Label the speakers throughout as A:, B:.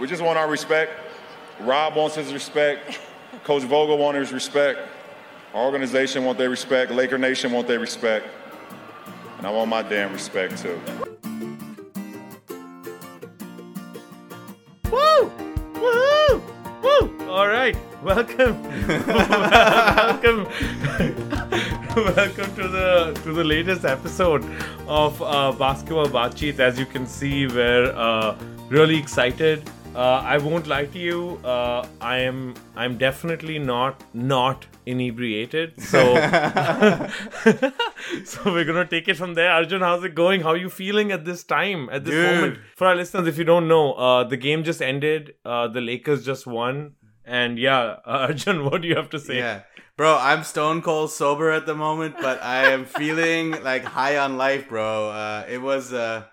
A: We just want our respect. Rob wants his respect. Coach Vogel wants his respect. Our organization want their respect. Laker Nation want their respect. And I want my damn respect too.
B: Woo! Woo! Woo! All right, welcome, welcome, welcome to the to the latest episode of uh, Basketball Baatcheet. As you can see, we're uh, really excited. Uh, I won't lie to you. Uh, I am. I'm definitely not not inebriated. So, so we're gonna take it from there. Arjun, how's it going? How are you feeling at this time? At this
C: Dude.
B: moment? For our listeners, if you don't know, uh, the game just ended. Uh, the Lakers just won, and yeah, Arjun, what do you have to say?
C: Yeah. Bro, I'm stone cold sober at the moment, but I am feeling like high on life, bro. Uh, it was uh,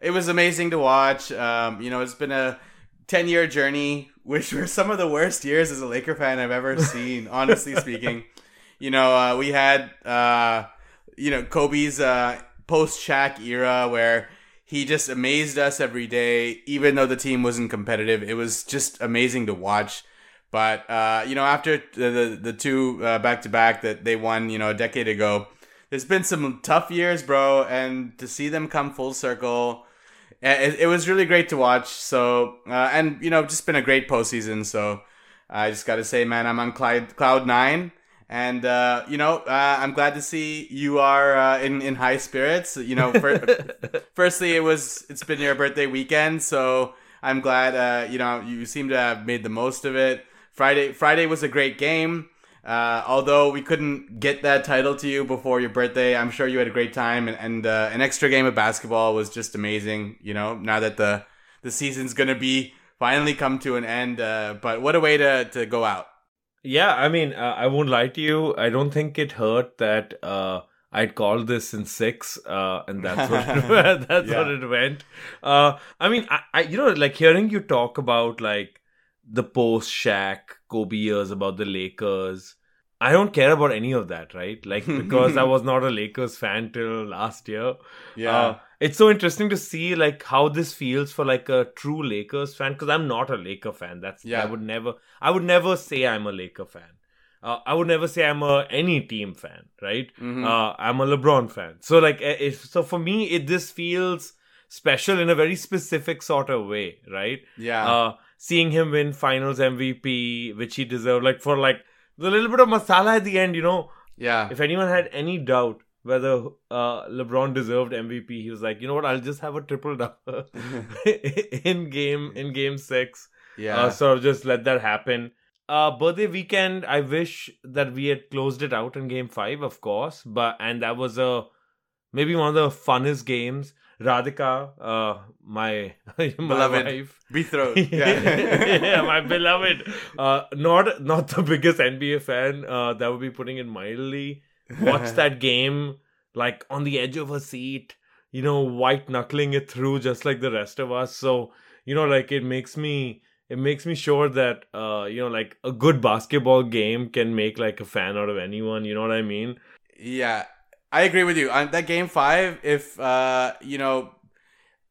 C: it was amazing to watch. Um, you know, it's been a 10 year journey, which were some of the worst years as a Laker fan I've ever seen, honestly speaking. You know, uh, we had, uh, you know, Kobe's uh, post Shaq era where he just amazed us every day, even though the team wasn't competitive. It was just amazing to watch. But, uh, you know, after the, the, the two back to back that they won, you know, a decade ago, there's been some tough years, bro. And to see them come full circle, it, it was really great to watch. So, uh, and you know, just been a great postseason. So, I just got to say, man, I'm on cloud cloud nine, and uh, you know, uh, I'm glad to see you are uh, in in high spirits. You know, for, firstly, it was it's been your birthday weekend, so I'm glad. Uh, you know, you seem to have made the most of it. Friday Friday was a great game. Uh, although we couldn't get that title to you before your birthday, I'm sure you had a great time, and, and uh, an extra game of basketball was just amazing. You know, now that the the season's gonna be finally come to an end, uh, but what a way to to go out.
B: Yeah, I mean, uh, I won't lie to you. I don't think it hurt that uh, I'd called this in six, uh, and that's what it, that's
C: Yeah.
B: what it went. Uh, I mean, I, I you know, like hearing you talk about like the post Shaq Kobe years about the Lakers. I don't care about any of that, right? Like because I was not a Lakers fan till last year. Uh, it's so interesting to see like how this feels for like a true Lakers fan because I'm not a Laker fan. That's
C: Yeah.
B: I would never I would never say I'm a Laker fan. Uh, I would never say I'm a any team fan, right?
C: Mhm.
B: Uh, I'm a LeBron fan. So like eh, if so for me it this feels special in a very specific sort of way, right?
C: yeah,
B: Uh, seeing him win Finals MVP, which he deserved, like for like the little bit of masala at the end, you know,
C: yeah,
B: if anyone had any doubt whether uh, LeBron deserved MVP, he was like, you know what, I'll just have a triple double in game in game six.
C: yeah.
B: Uh, so just let that happen. Uh, birthday weekend. I wish that we had closed it out in game five, of course, but and that was a maybe one of the funnest games. Radhika, uh, my my
C: Beloved.
B: wife,
C: Betrothed.
B: yeah.
C: Yeah.
B: my beloved. Uh, not not the biggest NBA fan. Uh, that would be putting it mildly. Watch that game like on the edge of her seat. You know, white knuckling it through just like the rest of us. So you know, like it makes me. It makes me sure that uh, you know, like a good basketball game can make like a fan out of anyone. You know what I mean?
C: Yeah, I agree with you on that game five. If uh, you know,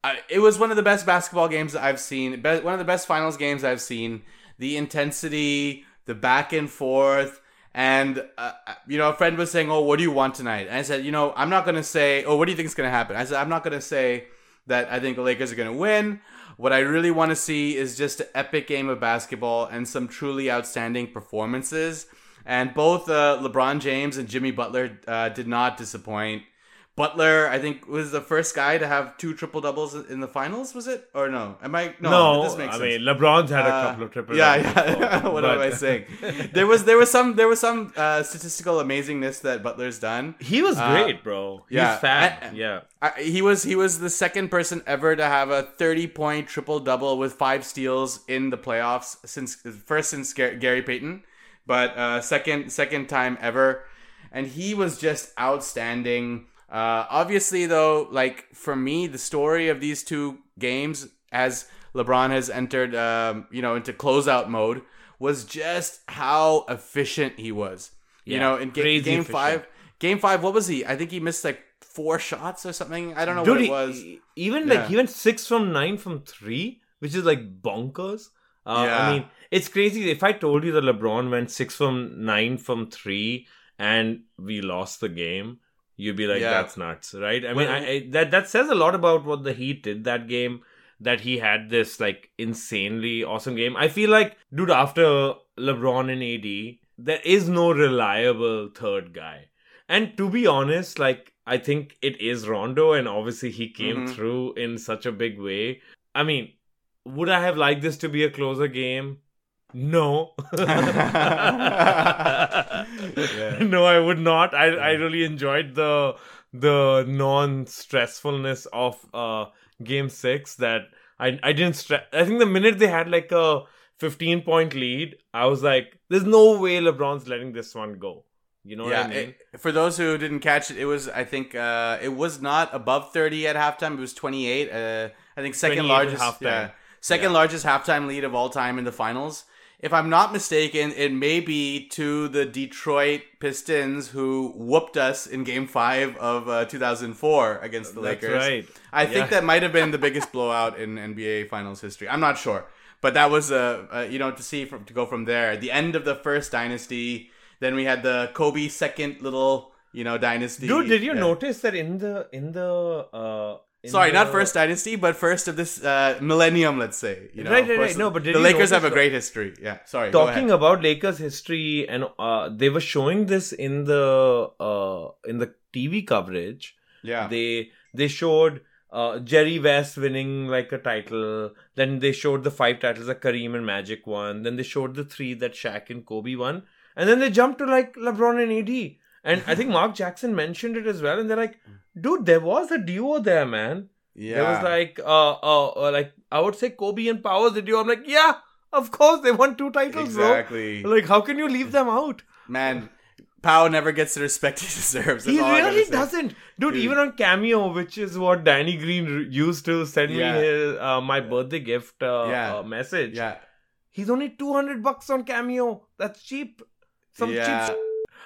C: I, it was one of the best basketball games I've seen. Be- one of the best finals games I've seen. The intensity, the back and forth, and uh, you know, a friend was saying, "Oh, what do you want tonight?" And I said, "You know, I'm not gonna say, oh, what do you think is gonna happen?" I said, "I'm not gonna say that I think the Lakers are gonna win." What I really want to see is just an epic game of basketball and some truly outstanding performances. And both uh, LeBron James and Jimmy Butler uh, did not disappoint. Butler, I think, was the first guy to have two triple doubles in the finals. Was it or no? Am I no?
B: No,
C: this makes
B: I
C: sense.
B: mean LeBron's had a
C: Uh,
B: couple of triple.
C: yeah, yeah.
B: before,
C: what am
B: but-
C: I saying? There was there was some there was some uh, statistical amazingness that Butler's done.
B: He was
C: Uh,
B: great, bro. He's
C: yeah,
B: fat. Yeah.
C: I, he was he was the second person ever to have a 30 point triple double with five steals in the playoffs since first since Gar- Gary Payton, but uh, second second time ever, and he was just outstanding. Uh, obviously, though, like for me, the story of these two games, as LeBron has entered, um, you know, into closeout mode, was just how efficient he was. You know, in ga- game
B: efficient.
C: five, game five, what was he? I think he missed like four shots or something. I don't know
B: Dude,
C: what it was.
B: he- even
C: Yeah.
B: like he went six from nine from three. which is like bonkers. Uh,
C: Yeah.
B: I mean, it's crazy. If I told you that LeBron went six from nine from three and we lost the game, you'd be like,
C: Yeah.
B: "That's nuts," right? I mean, I, I, that that says a lot about what the Heat did that game. That he had this like insanely awesome game. I feel like, dude, after LeBron and AD, there is no reliable third guy. And to be honest, like I think it is Rondo, and obviously he came
C: Mhm.
B: through in such a big way. I mean, would I have liked this to be a closer game? No.
C: Yeah.
B: No, I would not. I I really enjoyed the the non stressfulness of uh game six that I I didn't stress I think the minute they had like a 15 point lead, I was like, there's no way LeBron's letting this one go. You know
C: yeah,
B: what I mean?
C: it- for those who didn't catch it, it was I think uh, it was not above thirty at halftime. It was twenty eight. Uh, I think second largest
B: halftime.
C: Yeah, second
B: Yeah.
C: largest halftime lead of all time in the finals. If I'm not mistaken, it may be to the Detroit Pistons who whooped us in Game Five of uh, 2004 against the
B: That's
C: Lakers.
B: right.
C: I think that might have been the biggest blowout in NBA Finals history. I'm not sure, but that was uh, uh you know to see from to go from there. The end of the first dynasty. Then we had the Kobe second little you know dynasty.
B: Dude, did you
C: Yeah.
B: notice that in the in the uh
C: Sorry, not first dynasty, but first of this uh, millennium, let's say. You know,
B: Right, right, right. No, but
C: the Lakers have a great history. Yeah, sorry.
B: talking about Lakers history and uh they were showing this in the uh in the TV coverage.
C: yeah,
B: They they showed uh, Jerry West winning like a title. Then they showed the five titles that Kareem and Magic won. Then they showed the three that Shaq and Kobe won. And then they jumped to like LeBron and AD. And I think Mark Jackson mentioned it as well. And they're like, dude, there was a duo there, man.
C: yeah.
B: There was like, uh, uh, uh, like I would say Kobe and Pau's the duo. I'm like, yeah, of course they won two titles,
C: exactly.
B: bro. Like, how can you leave them out?
C: Man, Pau never gets the respect he deserves. That's
B: he
C: all I gotta
B: really doesn't, dude,
C: Dude.
B: Even on Cameo, which is what Danny Green used to send
C: Yeah.
B: me his uh, my birthday gift uh,
C: Yeah.
B: uh, message.
C: Yeah,
B: He's only two hundred bucks on Cameo. That's cheap. Some
C: Yeah.
B: cheap.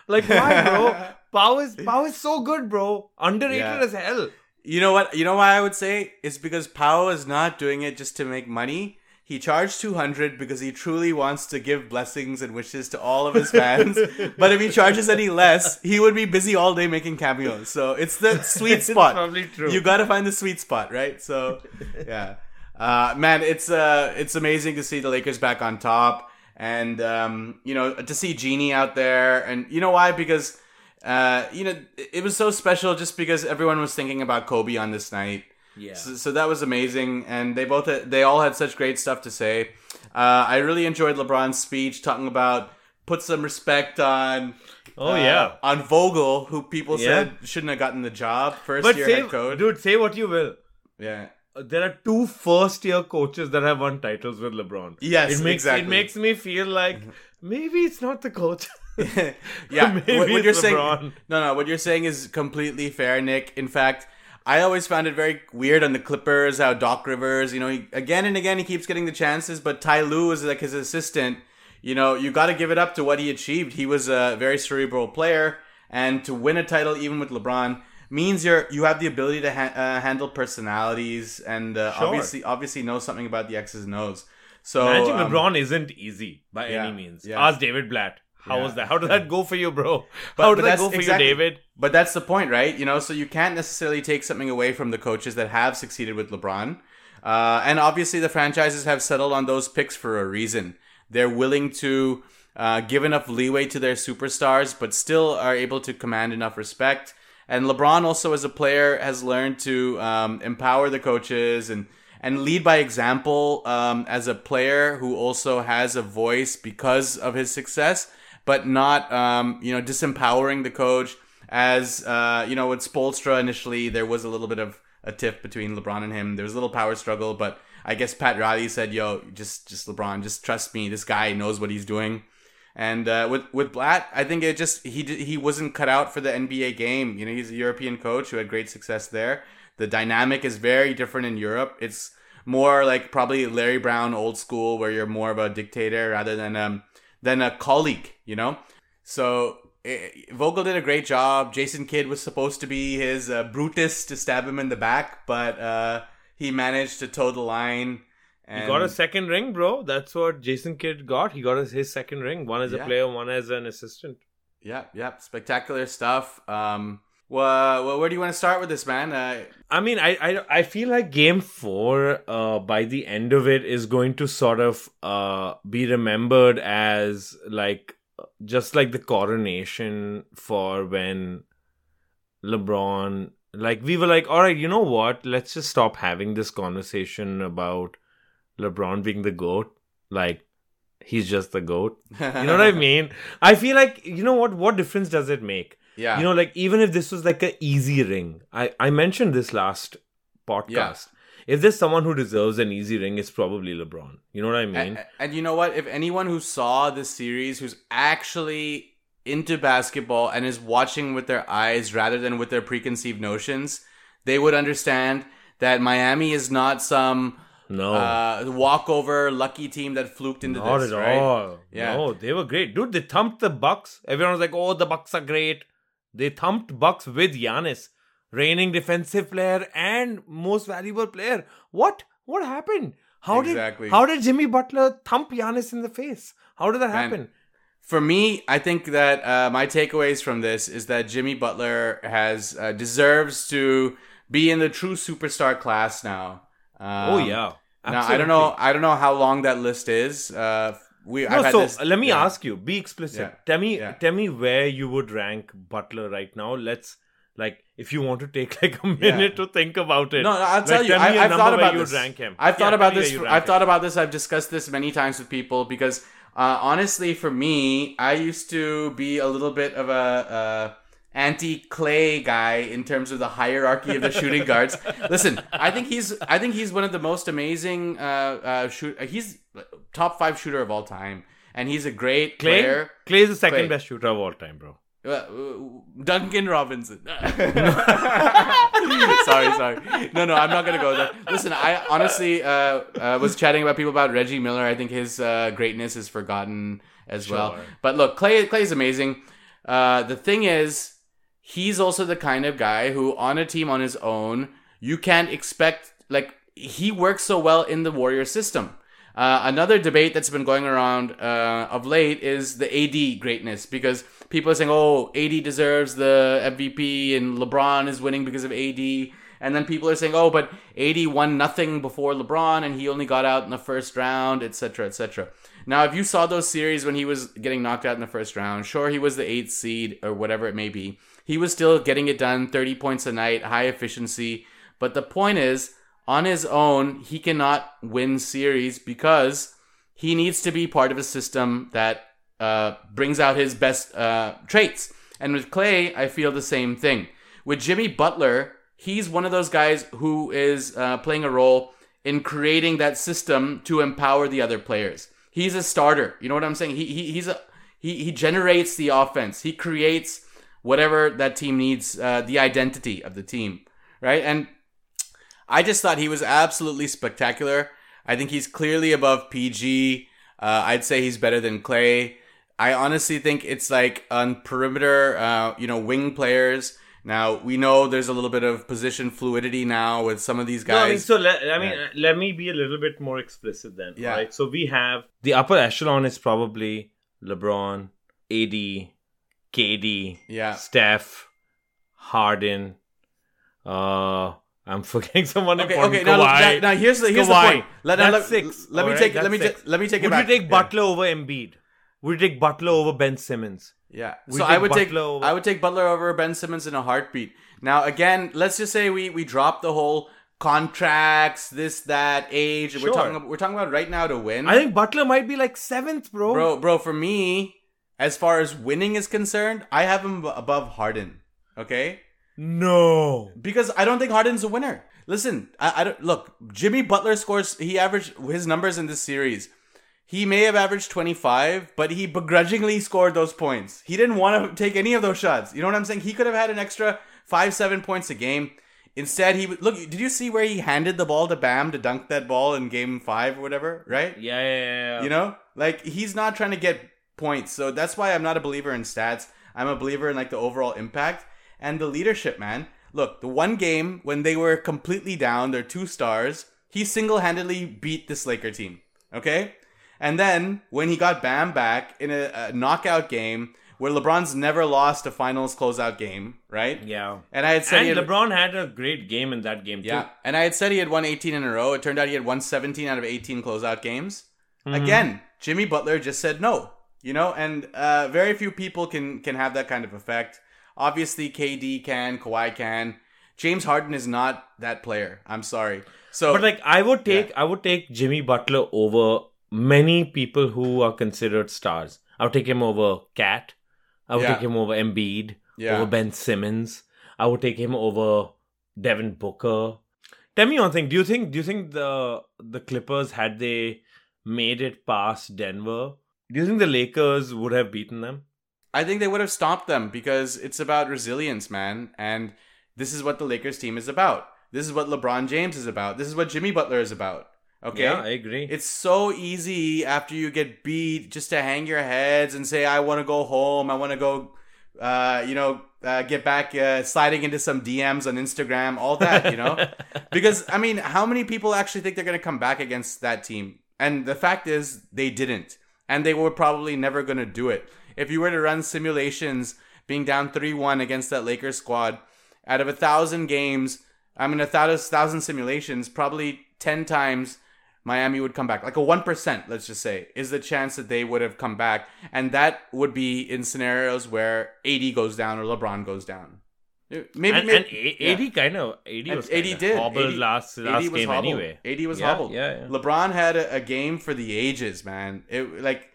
B: Like why, bro? Pau is Pau is so good, bro. Underrated
C: Yeah.
B: as hell.
C: You know what? You know why I would say it's because Pau is not doing it just to make money. He charged two hundred because he truly wants to give blessings and wishes to all of his fans. but if he charges any less, he would be busy all day making cameos. So it's the sweet
B: It's
C: spot.
B: probably true.
C: You got to find the sweet spot, right? So, yeah, uh, man, it's uh, it's amazing to see the Lakers back on top, and um, you know, to see Jeanie out there, and you know why? Because uh, you know, it was so special just because everyone was thinking about Kobe on this night.
B: Yeah.
C: So, so that was amazing, and they both they all had such great stuff to say. Uh, I really enjoyed LeBron's speech talking about put some respect on.
B: Oh,
C: uh,
B: yeah.
C: on Vogel, who people
B: Yeah.
C: said shouldn't have gotten the job, first
B: But
C: year
B: say,
C: head coach.
B: dude, say what you will.
C: Yeah,
B: There are two first year coaches that have won titles with LeBron.
C: Yes,
B: it makes
C: exactly.
B: it makes me feel like maybe it's not the coach.
C: yeah.
B: Maybe
C: what, what
B: it's
C: you're saying,
B: LeBron.
C: no, no, what you're saying is completely fair, Nick. In fact, I always found it very weird on the Clippers how Doc Rivers, you know, he, again and again he keeps getting the chances, but Ty Lue is like his assistant. You know, you got to give it up to what he achieved. He was a very cerebral player, and to win a title even with LeBron means you're you have the ability to ha- uh, handle personalities and uh,
B: Sure.
C: obviously obviously know something about the X's and O's. So
B: Managing
C: um,
B: LeBron isn't easy by
C: yeah,
B: any means.
C: yeah.
B: Ask David Blatt. How
C: Yeah.
B: was that? How did that go for you, bro?
C: But-
B: How did that go for
C: exactly-
B: you, David?
C: But that's the point, right? You know, so you can't necessarily take something away from the coaches that have succeeded with LeBron. Uh, and obviously, the franchises have settled on those picks for a reason. They're willing to uh, give enough leeway to their superstars, but still are able to command enough respect. And LeBron, also as a player, has learned to um, empower the coaches and and lead by example um, as a player who also has a voice because of his success, but not um, you know disempowering the coach. As uh, you know, with Spoelstra initially, there was a little bit of a tiff between LeBron and him. There was a little power struggle, but I guess Pat Riley said, "Yo, just just LeBron, just trust me. This guy knows what he's doing." And uh, with with Blatt, I think it just he he wasn't cut out for the NBA game. You know, he's a European coach who had great success there. The dynamic is very different in Europe. It's more like probably Larry Brown old school, where you're more of a dictator rather than um than a colleague. You know, so eh, Vogel did a great job. Jason Kidd was supposed to be his uh, Brutus to stab him in the back, but uh, he managed to toe the line. And
B: He got a second ring, bro. That's what Jason Kidd got. He got his, his second ring. One as a player, one as an assistant.
C: yeah, yeah, spectacular stuff. Um, well, where do you want to start with this, man? Uh,
B: I mean, I, I I feel like Game Four, uh, by the end of it, is going to sort of uh be remembered as like just like the coronation for when LeBron. Like we were like, all right, you know what? Let's just stop having this conversation about LeBron being the goat. Like he's just the goat. You know what I mean? I feel like you know what? What difference does it make?
C: Yeah,
B: you know like even if this was like a easy ring i i mentioned this last podcast if there's someone who deserves an easy ring it's probably lebron you know what i mean
C: And, and you know what? If anyone who saw this series who's actually into basketball and is watching with their eyes rather than with their preconceived notions, they would understand that Miami is not some
B: no.
C: Uh, walkover lucky team that fluked into
B: not
C: this,
B: at
C: right?
B: all.
C: Yeah.
B: no they were great. Dude they thumped the bucks. Everyone was like oh the bucks are great. They thumped bucks with Giannis, reigning defensive player and most valuable player. What? What happened? How
C: Exactly.
B: did how did jimmy butler thump Giannis in the face? How did that
C: Man,
B: happen?
C: For me, I think that uh, my takeaways from this is that Jimmy Butler has uh, deserves to be in the true superstar class now. Um,
B: oh yeah
C: Now I don't know. I don't know how long that list is. Uh, we.
B: No, so
C: this-
B: let me
C: yeah.
B: ask you. Be explicit.
C: Yeah.
B: Tell me,
C: Yeah.
B: tell me where you would rank Butler right now. Let's like, if you want to take like a minute to think about it.
C: No, no, I'll
B: Like,
C: tell you. I,
B: a
C: I've thought about
B: you
C: this.
B: would rank him.
C: I've thought about this. I've
B: rank
C: thought about this. I've discussed this many times with people because uh, honestly, for me, I used to be a little bit of a. Uh, anti-clay guy in terms of the hierarchy of the shooting guards. Listen, I think he's I think he's one of the most amazing uh, uh, shoot. He's top five shooter of all time, and he's a great
B: Clay.
C: player.
B: Clay is the second
C: Clay.
B: best shooter of all time, bro.
C: Uh, uh, Duncan Robinson. sorry, sorry. No, no, I'm not gonna go there. Listen, I honestly uh, uh, was chatting about people about Reggie Miller. I think his uh, greatness is forgotten as well. But look, Clay, Clay is amazing. Uh, the thing is, he's also the kind of guy who, on a team on his own, you can't expect like he works so well in the Warrior system. Uh, another debate that's been going around uh, of late is the AD greatness because people are saying, "Oh, AD deserves the MVP and LeBron is winning because of AD," and then people are saying, "Oh, but AD won nothing before LeBron and he only got out in the first round, etc., etc." Now, if you saw those series when he was getting knocked out in the first round, sure he was the eighth seed or whatever it may be, he was still getting it done, thirty points a night, high efficiency. But the point is, on his own, he cannot win series because he needs to be part of a system that uh, brings out his best uh, traits. And with Clay, I feel the same thing. With Jimmy Butler, he's one of those guys who is uh, playing a role in creating that system to empower the other players. He's a starter. You know what I'm saying? He, he he's a he he generates the offense. He creates whatever that team needs, uh, the identity of the team, right? And I just thought he was absolutely spectacular. I think he's clearly above PG. Uh, I'd say he's better than Clay. I honestly think it's like on perimeter, uh, you know, wing players. Now we know there's a little bit of position fluidity now with some of these
B: No, I mean,
C: guys.
B: so let, I mean,
C: Yeah.
B: let me be a little bit more explicit then.
C: Yeah.
B: Right. So we have the upper echelon is probably LeBron, AD, KD,
C: Yeah.
B: Steph, Harden. Uh, I'm forgetting someone
C: Okay,
B: important.
C: okay. Now,
B: Kawhi.
C: now, now here's the here's
B: Kawhi.
C: the point. Let, now,
B: That's
C: let,
B: six.
C: let me
B: Alright,
C: take let me
B: six.
C: let me take it
B: Would
C: back.
B: you take
C: Yeah.
B: Butler over Embiid? Would you take Butler over Ben Simmons?
C: Yeah.
B: We
C: so I would take
B: Butler over-
C: I would take Butler over Ben Simmons in a heartbeat. Now again, let's just say we we drop the whole contracts, this that age. We're talking about, we're talking about right now to win.
B: I think Butler might be like seventh, bro.
C: bro, bro, for me, as far as winning is concerned, I have him above Harden. Okay?
B: No.
C: Because I don't think Harden's a winner. Listen, I, I don't look. Jimmy Butler scores. He averaged his numbers in this series. He may have averaged 25, but he begrudgingly scored those points. He didn't want to take any of those shots. You know what I'm saying? He could have had an extra five, seven points a game. Instead, he would look. Did you see where he handed the ball to Bam to dunk that ball in Game Five or whatever? Right?
B: Yeah, yeah, yeah. yeah.
C: You know, like he's not trying to get points. So that's why I'm not a believer in stats. I'm a believer in like the overall impact and the leadership, man. Look, the one game when they were completely down, they're two stars. He single handedly beat this Laker team. Okay? And then when he got Bam back in a, a knockout game where LeBron's never lost a finals closeout game, right?
B: Yeah.
C: And I had said
B: And
C: had,
B: LeBron had a great game in that game
C: yeah,
B: too.
C: and I had said he had won 18 in a row. It turned out he had won 17 out of 18 closeout games.
B: Mm-hmm.
C: Again, Jimmy Butler just said no. You know, and uh, very few people can can have that kind of effect. Obviously, KD can, Kawhi can. James Harden is not that player. I'm sorry. So,
B: But like I would take I would take Jimmy Butler over many people who are considered stars. I would take him over KAT. I would
C: Yeah.
B: take him over Embiid.
C: Yeah.
B: Over Ben Simmons. I would take him over Devin Booker. Tell me one thing. Do you think do you think the the Clippers had they made it past Denver? Do you think the Lakers would have beaten them?
C: I think they would have stopped them because it's about resilience, man. And this is what the Lakers team is about. This is what LeBron James is about. This is what Jimmy Butler is about. Okay?
B: Yeah, I agree.
C: It's so easy after you get beat just to hang your heads and say, I want to go home. I want to go, uh, you know, uh, get back uh, sliding into some DMs on Instagram, all that, you know? because, I mean, how many people actually think they're going to come back against that team? And the fact is, they didn't. And they were probably never going to do it. If you were to run simulations being down 3 1 against that Lakers squad, out of a thousand games, I mean, a thousand, thousand simulations, probably 10 times Miami would come back. Like a 1%, let's just say, is the chance that they would have come back. And that would be in scenarios where AD goes down or LeBron goes down. Maybe,
B: and,
C: maybe
B: and AD kind of AD
C: and
B: was
C: AD did.
B: hobbled
C: AD
B: last
C: AD
B: last
C: was
B: game
C: hobbled.
B: anyway.
C: AD was
B: Yeah,
C: hobbled.
B: yeah, yeah.
C: LeBron had a, a game for the ages, man. It like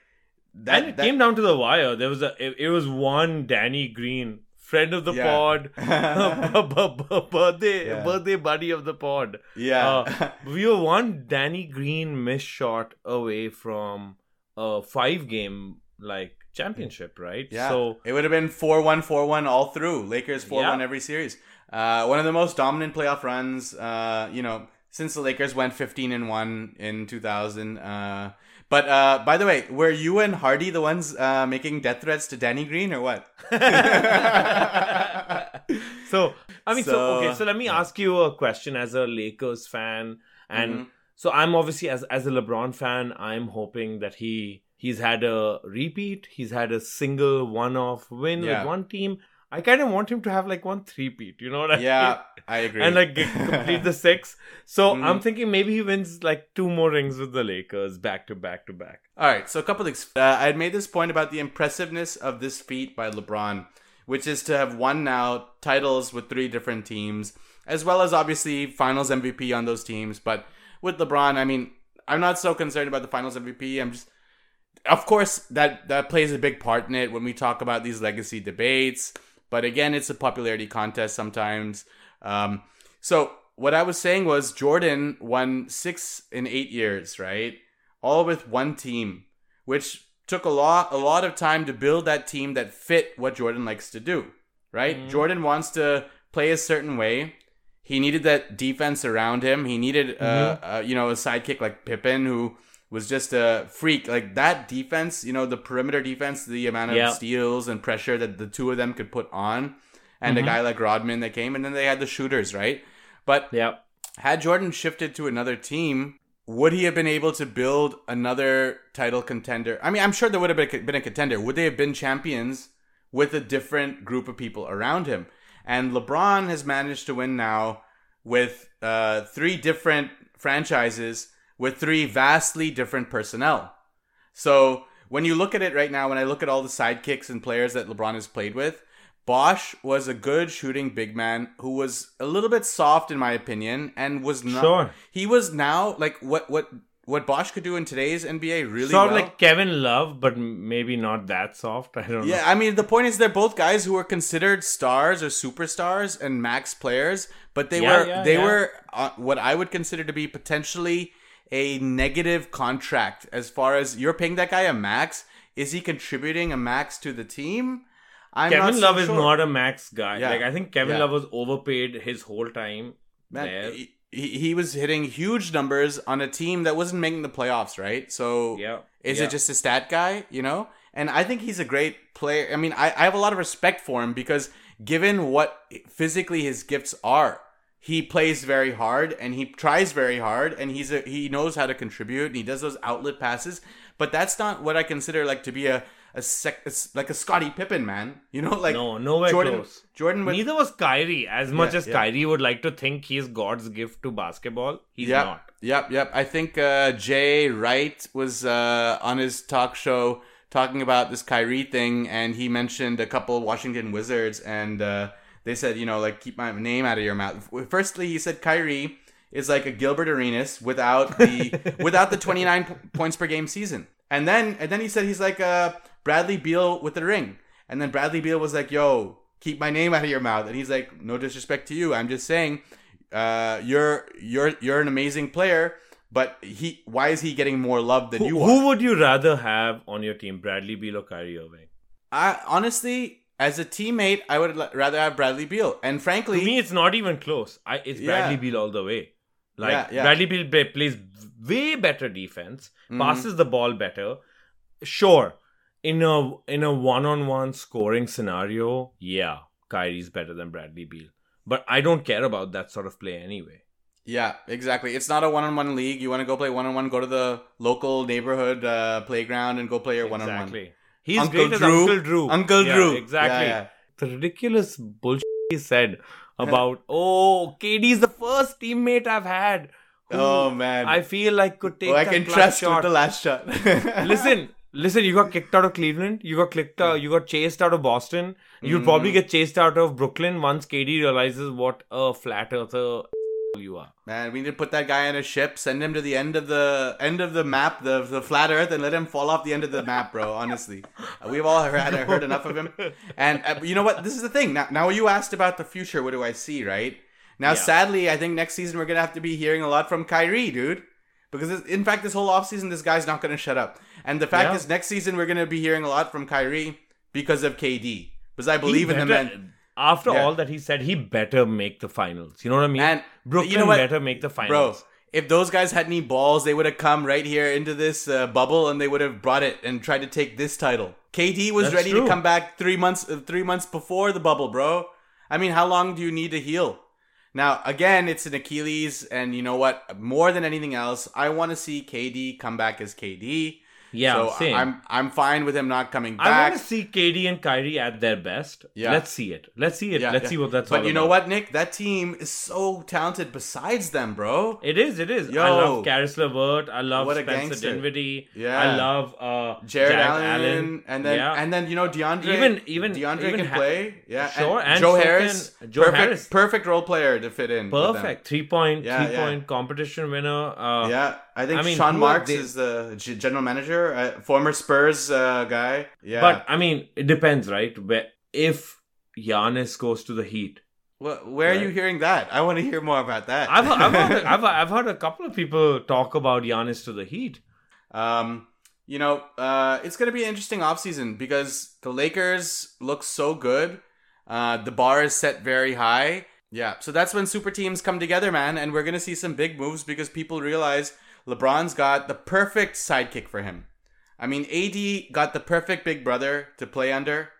C: that.
B: and it
C: that-
B: came down to the wire. There was a it, it was one Danny Green, friend of the
C: Yeah.
B: pod, birthday
C: Yeah.
B: birthday buddy of the pod.
C: yeah.
B: Uh, we were one Danny Green miss shot away from a five game like championship, right?
C: Yeah.
B: So
C: it would have been 4 1 4 1 all through. Lakers 4 1 every series. Uh, one of the most dominant playoff runs, uh, you know, since the Lakers went 15 and 1 in 2000. Uh, but uh, by the way, were you and Hardy the ones uh, making death threats to Danny Green or what?
B: so I mean, so,
C: So,
B: okay. So let me ask you a question as a Lakers fan, and
C: Mhm.
B: so I'm obviously as as a LeBron fan, I'm hoping that he he's had a repeat, he's had a single one-off win
C: Yeah.
B: with one team. I kind of want him to have like one three-peat, you know what I
C: yeah,
B: mean?
C: I agree.
B: And like complete the six. So
C: Mhm.
B: I'm thinking maybe he wins like two more rings with the Lakers back to back to back.
C: All right, so a couple things. Uh, I had made this point about the impressiveness of this feat by LeBron, which is to have won now titles with three different teams, as well as obviously Finals MVP on those teams. But with LeBron, I mean, I'm not so concerned about the Finals MVP. I'm just, of course, that that plays a big part in it when we talk about these legacy debates. But again, it's a popularity contest sometimes. Um, so what I was saying was Jordan won six in eight years, right? All with one team, which took a lot a lot of time to build that team that fit what Jordan likes to do, right? Jordan wants to play a certain way. He needed that defense around him. He needed, uh, uh, you know, a sidekick like Pippen who was just a freak. Like that defense, you know, the perimeter defense, the amount of
B: Yeah.
C: steals and pressure that the two of them could put on, and a guy like Rodman that came, and then they had the shooters, right? But
B: Yeah.
C: had Jordan shifted to another team, would he have been able to build another title contender? I mean, I'm sure there would have been been a contender. Would they have been champions with a different group of people around him? And LeBron has managed to win now with uh, three different franchises with three vastly different personnel. So when you look at it right now, when I look at all the sidekicks and players that LeBron has played with, Bosh was a good shooting big man who was a little bit soft in my opinion and was not
B: Sure.
C: he was now like what what what Bosh could do in today's NBA really
B: Sort of
C: well.
B: like Kevin Love, but maybe not that soft. I don't know.
C: Yeah, I mean the point is they're both guys who were considered stars or superstars and max players, but they
B: Yeah,
C: were
B: yeah,
C: they
B: yeah.
C: were uh, what I would consider to be potentially a negative contract as far as you're paying that guy a max. Is he contributing a max to the team? I'm
B: Kevin
C: not so
B: Love is
C: sure.
B: not a max guy.
C: Yeah.
B: Like I think Kevin
C: Yeah.
B: Love was overpaid his whole time
C: Man,
B: there.
C: he, he he was hitting huge numbers on a team that wasn't making the playoffs, right? So
B: Yeah.
C: is
B: Yeah.
C: it just a stat guy, you know? And I think he's a great player. I mean, I, I have a lot of respect for him because given what physically his gifts are, he plays very hard and he tries very hard and he's a he knows how to contribute and he does those outlet passes. But that's not what I consider like to be a a, sec, a like a Scottie Pippen man. You know, like
B: No, nowhere
C: Jordan,
B: close.
C: Jordan with
B: Neither was Kyrie. As much
C: Yeah,
B: as
C: yeah.
B: Kyrie would like to think he's God's gift to basketball, he's
C: yep,
B: not.
C: Yep, yep. I think uh, Jay Wright was uh, on his talk show talking about this Kyrie thing, and he mentioned a couple Washington Wizards, and uh, they said, you know, like keep my name out of your mouth. Firstly, he said Kyrie is like a Gilbert Arenas without the without the 29 p- points per game season, and then and then he said he's like uh, Bradley Beal with the ring, and then Bradley Beal was like, yo. Keep my name out of your mouth, and he's like, "No disrespect to you. I'm just saying, uh, you're you're you're an amazing player, but he why is he getting more love than
B: Who,
C: you are?
B: who would you rather have on your team, Bradley Beal or Kyrie Irving?
C: I honestly, as a teammate, I would l- rather have Bradley Beal, and frankly, To
B: me, it's not even close. I, it's
C: Yeah.
B: Bradley Beal all the way. Like
C: Yeah, yeah.
B: Bradley Beal play, plays way better defense,
C: Mhm.
B: passes the ball better. Sure, in a in a one on one scoring scenario, yeah, Kyrie's better than Bradley Beal. But I don't care about that sort of play anyway.
C: yeah, exactly. It's not a one-on-one league. You want to go play one-on-one, go to the local neighborhood uh, playground and go play your one-on-one.
B: Exactly. He's
C: Uncle
B: great as
C: Drew.
B: Uncle Drew.
C: Uncle
B: Yeah,
C: Drew.
B: Exactly.
C: Yeah, yeah.
B: The ridiculous bullshit he said about, oh, KD's the first teammate I've had. who
C: Oh man,
B: I feel like could take
C: oh, I can trust
B: shot.
C: with the last shot.
B: listen, listen. You got kicked out of Cleveland. You got kicked out. You got chased out of Boston. You'll
C: Mm-hmm.
B: probably get chased out of Brooklyn once KD realizes what a flat earther you are.
C: Man, we need to put that guy on a ship, send him to the end of the end of the map, the the flat Earth, and let him fall off the end of the map, bro. Honestly, we've all heard, heard enough of him. And uh, you know what? This is the thing. Now, now you asked about the future. What do I see? Right now,
B: Yeah.
C: sadly, I think next season we're gonna have to be hearing a lot from Kyrie, dude. Because in fact, this whole offseason, this guy's not gonna shut up. And the fact
B: Yeah.
C: is, next season we're gonna be hearing a lot from Kyrie because of KD. Because I believe
B: He
C: in the man.
B: After
C: Yeah.
B: all that he said, he better make the finals. You know what I mean?
C: And
B: Brooklyn
C: you know what?
B: better make the finals.
C: Bro, if those guys had any balls, they would have come right here into this uh, bubble and they would have brought it and tried to take this title. KD was
B: That's
C: ready
B: true.
C: to come back three months uh, three months before the bubble, bro. I mean, how long do you need to heal? Now, again, it's an Achilles, and you know what? More than anything else, I want to see KD come back as KD.
B: Yeah,
C: so
B: same.
C: I'm I'm fine with him not coming back.
B: I want to see KD and Kyrie at their best.
C: Yeah.
B: Let's see it. Let's see it.
C: Yeah,
B: Let's
C: yeah.
B: see what that's
C: about.
B: But
C: you know
B: about.
C: what, Nick? That team is so talented. Besides them, bro.
B: It is. It is.
C: Yo.
B: I love Caris LeVert. I love
C: What
B: Spencer
C: gangster.
B: Dinwiddie.
C: Yeah.
B: I love uh,
C: Jarrett
B: Jack
C: Allen, and then
B: yeah.
C: and then you know DeAndre
B: Even- even-
C: DeAndre
B: even
C: can
B: Ha-
C: play, yeah.
B: Sure, and
C: Joe
B: so
C: Harris,
B: can- Joe
C: perfect,
B: Harris.
C: perfect role player to fit in.
B: perfect three point, three point competition winner. Uh,
C: Yeah, I think
B: I mean,
C: Sean Marks
B: they-
C: is the general manager, uh, former Spurs uh, guy. Yeah,
B: But I mean, it depends, right? Where if Giannis goes to the Heat,
C: Wh- where are you hearing that? I want to hear more about that.
B: I've I've heard, I've, I've heard a couple of people talk about Giannis to the Heat.
C: Um, you know, uh, it's going to be an interesting offseason because the Lakers look so good. Uh, the bar is set very high. Yeah, so that's when super teams come together, man, and we're going to see some big moves because people realize LeBron's got the perfect sidekick for him. I mean, AD got the perfect big brother to play under.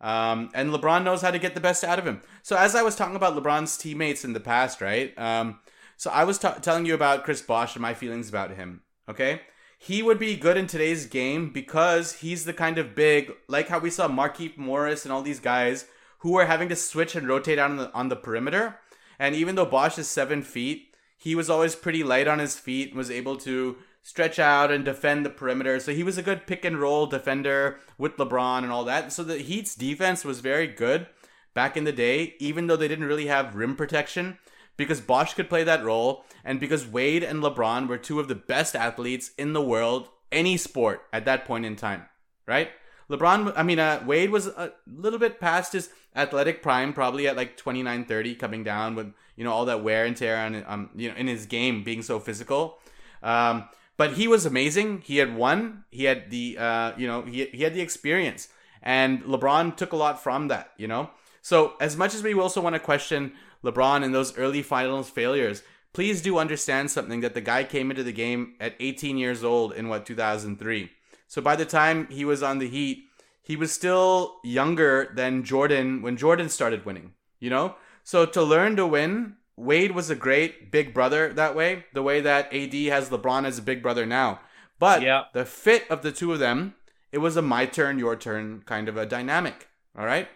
C: Um, and LeBron knows how to get the best out of him. So as I was talking about LeBron's teammates in the past, right? Um, so I was ta telling you about Chris Bosh and my feelings about him. Okay, he would be good in today's game because he's the kind of big, like how we saw Markieff Morris and all these guys who are having to switch and rotate on the on the perimeter. And even though Bosh is seven feet, he was always pretty light on his feet and was able to stretch out and defend the perimeter. So he was a good pick and roll defender with LeBron and all that. So the Heat's defense was very good back in the day, even though they didn't really have rim protection, because Bosh could play that role and because Wade and LeBron were two of the best athletes in the world, any sport at that point in time, right? LeBron, I mean, uh, Wade was a little bit past his athletic prime, probably at like 29, 30, coming down with, you know, all that wear and tear on, um, you know, in his game being so physical. Um, but he was amazing. He had won. He had the, uh, you know, he, he had the experience. And LeBron took a lot from that, you know? So as much as we also want to question LeBron and those early finals failures, please do understand something that the guy came into the game at 18 years old in what, 2003. So by the time he was on the Heat, he was still younger than Jordan when Jordan started winning, you know? So to learn to win Wade was a great big brother that way, the way that AD has LeBron as a big brother now. But
B: Yeah.
C: the fit of the two of them, it was a my turn, your turn kind of a dynamic. All right.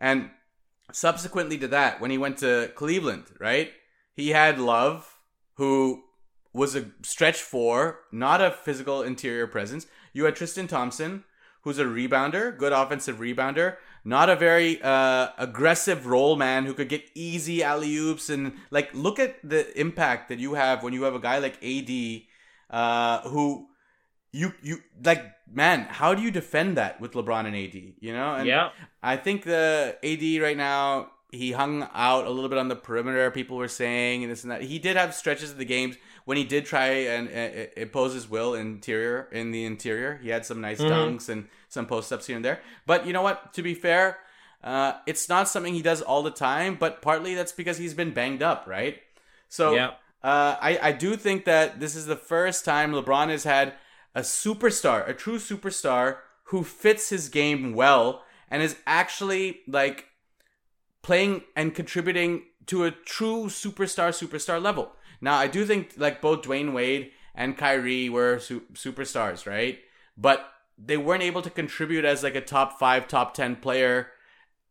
C: And subsequently to that, when he went to Cleveland, right, he had Love, who was a stretch four, not a physical interior presence. You had Tristan Thompson, who's a rebounder, good offensive rebounder, not a very uh, aggressive roll man who could get easy alley oops and like look at the impact that you have when you have a guy like AD, uh, who you you like man, how do you defend that with LeBron and AD? You know, and
B: yeah.
C: I think the AD right now he hung out a little bit on the perimeter. People were saying and this and that. He did have stretches of the games when he did try and impose his will interior in the interior. He had some nice dunks and some post ups here and there. But you know what? To be fair, uh, it's not something he does all the time. But partly that's because he's been banged up, right? So
B: Yeah.
C: uh, I I do think that this is the first time LeBron has had a superstar, a true superstar who fits his game well and is actually like playing and contributing to a true superstar superstar level. Now, I do think like both Dwyane Wade and Kyrie were su- superstars, right? But they weren't able to contribute as like a top 5, top 10 player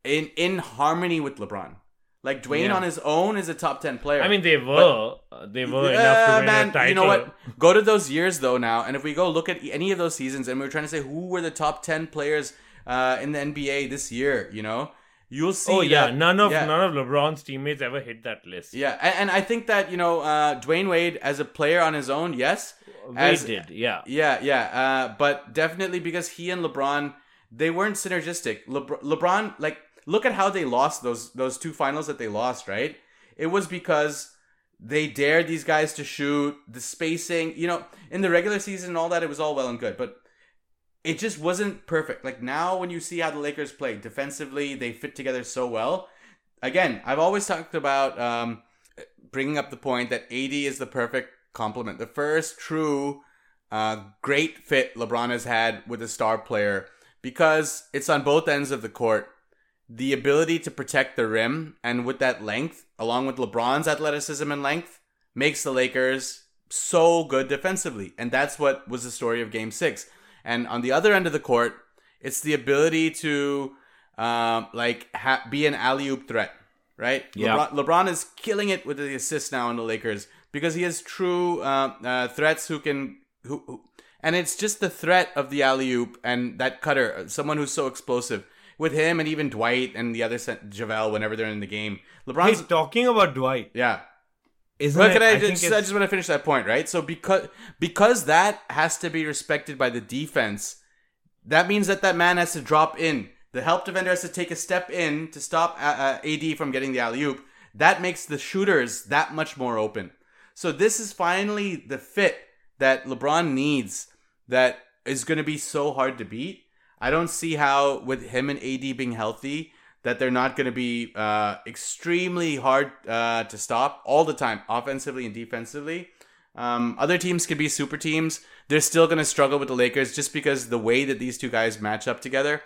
C: in in harmony with LeBron. Like Dwyane
B: Yeah.
C: on his own is a top 10 player.
B: I mean, they were. uh, they were enough to
C: Uh,
B: win
C: man,
B: a title.
C: You know what? Go to those years though now, and if we go look at any of those seasons, and we are trying to say who were the top ten players uh, in the NBA this year, you know, you'll see.
B: Oh yeah,
C: that-
B: none of
C: yeah,
B: none of LeBron's teammates ever hit that list.
C: Yeah, and, and I think that you know uh, Dwyane Wade as a player on his own, yes,
B: Wade
C: as-
B: did. Yeah.
C: yeah, yeah, uh, but definitely because he and LeBron they weren't synergistic. Lebr- LeBron, like, look at how they lost those those two finals that they lost. Right? It was because they dared these guys to shoot the spacing. You know, in the regular season and all that, it was all well and good, but it just wasn't perfect. Like now, when you see how the Lakers play defensively, they fit together so well. Again, I've always talked about um, bringing up the point that AD is the perfect complement. The first true uh, great fit LeBron has had with a star player because it's on both ends of the court. The ability to protect the rim and with that length, along with LeBron's athleticism and length, makes the Lakers so good defensively. And that's what was the story of game six. And on the other end of the court, it's the ability to um, like ha- be an alley oop threat, right?
B: Yeah.
C: LeBron, LeBron is killing it with the assists now in the Lakers because he has true uh, uh, threats who can who, who and it's just the threat of the alley oop and that cutter, someone who's so explosive. With him and even Dwight and the other JaVale whenever they're in the game,
B: Hey,
C: LeBron's
B: talking about Dwight,
C: yeah.
B: Isn't
C: Well,
B: it?
C: can I, just, I just want to finish that point, right? So because because that has to be respected by the defense, that means that that man has to drop in. The help defender has to take a step in to stop uh, uh, AD from getting the alley oop. That makes the shooters that much more open. So this is finally the fit that LeBron needs. That is going to be so hard to beat. I don't see how with him and AD being healthy that they're not going to be uh, extremely hard uh, to stop all the time, offensively and defensively. Um, other teams could be super teams. They're still going to struggle with the Lakers just because the way that these two guys match up together.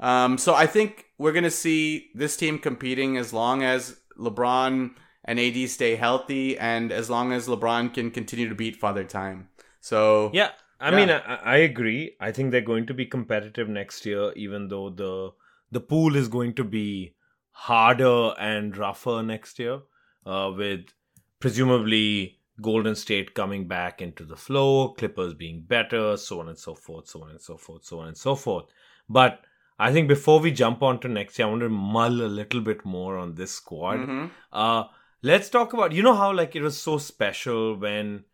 C: Um, so I think we're going to see this team competing as long as LeBron and AD stay healthy and as long as LeBron can continue to beat Father Time. So
B: Yeah, I
C: Yeah.
B: mean, I, I agree. I think they're going to be competitive next year, even though the the pool is going to be harder and rougher next year, uh, with presumably Golden State coming back into the flow, Clippers being better, so on and so forth, so on and so forth, so on and so forth. But I think before we jump on to next year, I want to mull a little bit more on this squad.
C: Mhm.
B: Uh, let's talk about you know how like it was so special when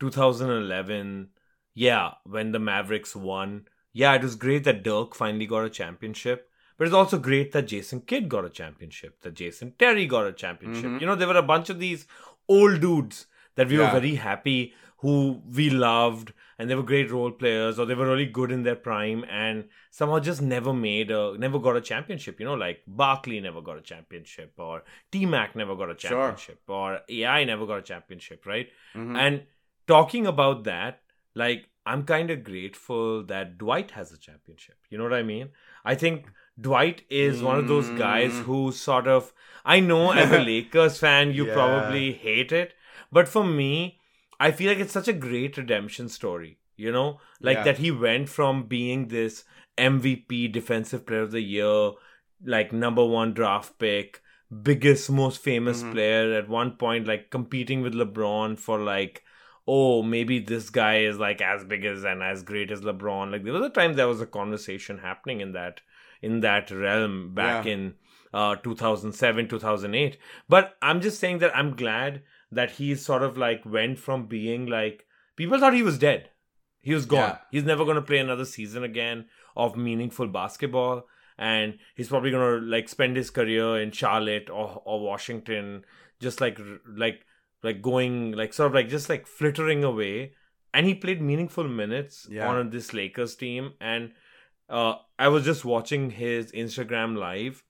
B: 2011, yeah, when the Mavericks won. Yeah, it was great that Dirk finally got a championship, but it's also great that Jason Kidd got a championship, that Jason Terry got a championship.
C: Mhm.
B: You know, there were a bunch of these old dudes that we
C: Yeah.
B: were very happy, who we loved, and they were great role players, or they were really good in their prime, and somehow just never made a, never got a championship. You know, like Barkley never got a championship, or T Mac never got a
C: Sure.
B: championship, or AI never got a championship, right?
C: Mhm.
B: And talking about that, like I'm kind of grateful that Dwight has a championship. You know what I mean? I think Dwight is one of those guys
C: Mm.
B: who sort of I know as a Lakers fan you
C: Yeah.
B: probably hate it, but for me, I feel like it's such a great redemption story. You know, like
C: Yeah.
B: that he went from being this MVP defensive player of the year, like number one draft pick, biggest, most famous
C: Mhm.
B: player at one point, like competing with LeBron for like, oh, maybe this guy is like as big as and as great as LeBron. Like there was a time there was a conversation happening in that in that realm back
C: Yeah.
B: in uh 2007 2008 but i'm just saying that i'm glad that he sort of like went from being like people thought he was dead he was gone
C: Yeah.
B: he's never going to play another season again of meaningful basketball and he's probably going to like spend his career in charlotte or, or washington just like like like going like sort of like just like flittering away and he played meaningful minutes
C: Yeah.
B: on this lakers team and uh i was just watching his instagram live